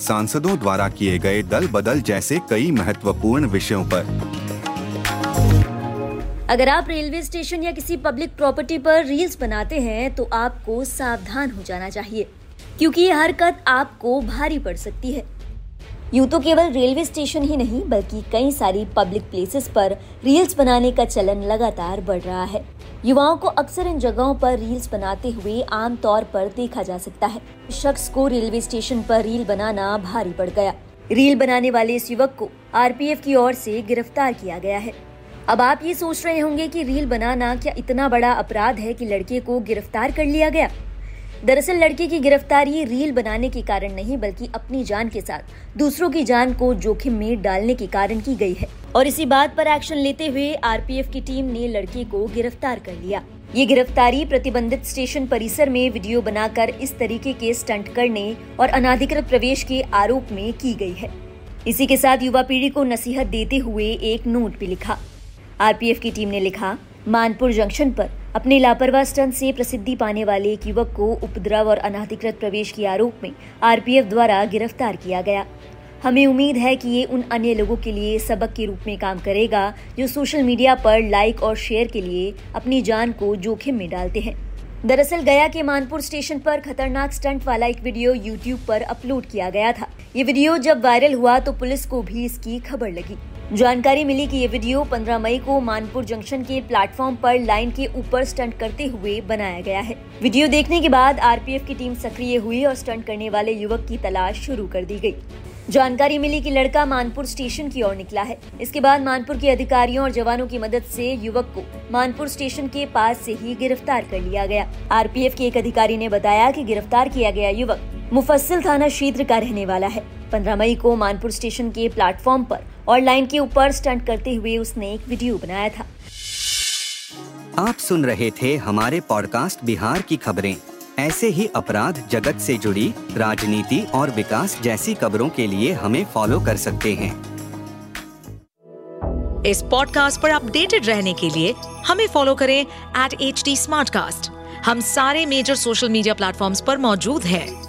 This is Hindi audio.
सांसदों द्वारा किए गए दल बदल जैसे कई महत्वपूर्ण विषयों पर। अगर आप रेलवे स्टेशन या किसी पब्लिक प्रॉपर्टी पर रील्स बनाते हैं तो आपको सावधान हो जाना चाहिए, क्योंकि ये हरकत आपको भारी पड़ सकती है। यूँ तो केवल रेलवे स्टेशन ही नहीं, बल्कि कई सारी पब्लिक प्लेसेस पर रील्स बनाने का चलन लगातार बढ़ रहा है। युवाओं को अक्सर इन जगहों पर रील्स बनाते हुए आम तौर पर देखा जा सकता है। शख्स को रेलवे स्टेशन पर रील बनाना भारी पड़ गया। रील बनाने वाले इस युवक को आरपीएफ की ओर से गिरफ़्तार किया गया है। अब आप ये सोच रहे होंगे कि रील बनाना क्या इतना बड़ा अपराध है कि लड़के को गिरफ़्तार कर लिया गया? दरअसल लड़के की गिरफ्तारी रील बनाने के कारण नहीं, बल्कि अपनी जान के साथ। दूसरों की जान को जोखिम में डालने के कारण की गई है। और इसी बात पर एक्शन लेते हुए आरपीएफ की टीम ने लड़के को गिरफ़्तार कर लिया। ये गिरफ्तारी प्रतिबंधित स्टेशन परिसर में वीडियो बनाकर इस तरीके के स्टंट करने और अनाधिकृत प्रवेश के आरोप में की गई है। इसी के साथ युवा पीढ़ी को नसीहत देते हुए एक नोट भी लिखा। आरपीएफ की टीम ने लिखा मानपुर जंक्शन पर अपने लापरवाह स्टंट से प्रसिद्धि पाने वाले एक युवक को उपद्रव और अनाधिकृत प्रवेश के आरोप में आरपीएफ द्वारा गिरफ़्तार किया गया। हमें उम्मीद है कि ये उन अन्य लोगों के लिए सबक के रूप में काम करेगा, जो सोशल मीडिया पर लाइक और शेयर के लिए अपनी जान को जोखिम में डालते हैं। दरअसल गया के मानपुर स्टेशन पर खतरनाक स्टंट वाला एक वीडियो यूट्यूब पर अपलोड किया गया था। ये वीडियो जब वायरल हुआ तो पुलिस को भी इसकी खबर लगी। जानकारी मिली कि ये वीडियो 15 मई को मानपुर जंक्शन के प्लेटफॉर्म पर लाइन के ऊपर स्टंट करते हुए बनाया गया है। वीडियो देखने के बाद आरपीएफ की टीम सक्रिय हुई और स्टंट करने वाले युवक की तलाश शुरू कर दी गई। जानकारी मिली कि लड़का मानपुर स्टेशन की ओर निकला है। इसके बाद मानपुर के अधिकारियों और जवानों की मदद से युवक को मानपुर स्टेशन के पास से ही गिरफ़्तार कर लिया गया। आरपीएफ के एक अधिकारी ने बताया कि गिरफ़्तार किया गया युवक मुफस्सिल थाना क्षेत्र का रहने वाला है। पंद्रह मई को मानपुर स्टेशन के प्लेटफॉर्म पर और लाइन के ऊपर स्टंट करते हुए उसने एक वीडियो बनाया था। आप सुन रहे थे हमारे पॉडकास्ट बिहार की खबरें। ऐसे ही अपराध जगत से जुड़ी राजनीति और विकास जैसी खबरों के लिए हमें फॉलो कर सकते हैं। इस पॉडकास्ट पर अपडेटेड रहने के लिए हमें फॉलो करें एट एच डी हम सारे मेजर सोशल मीडिया प्लेटफॉर्म पर मौजूद हैं।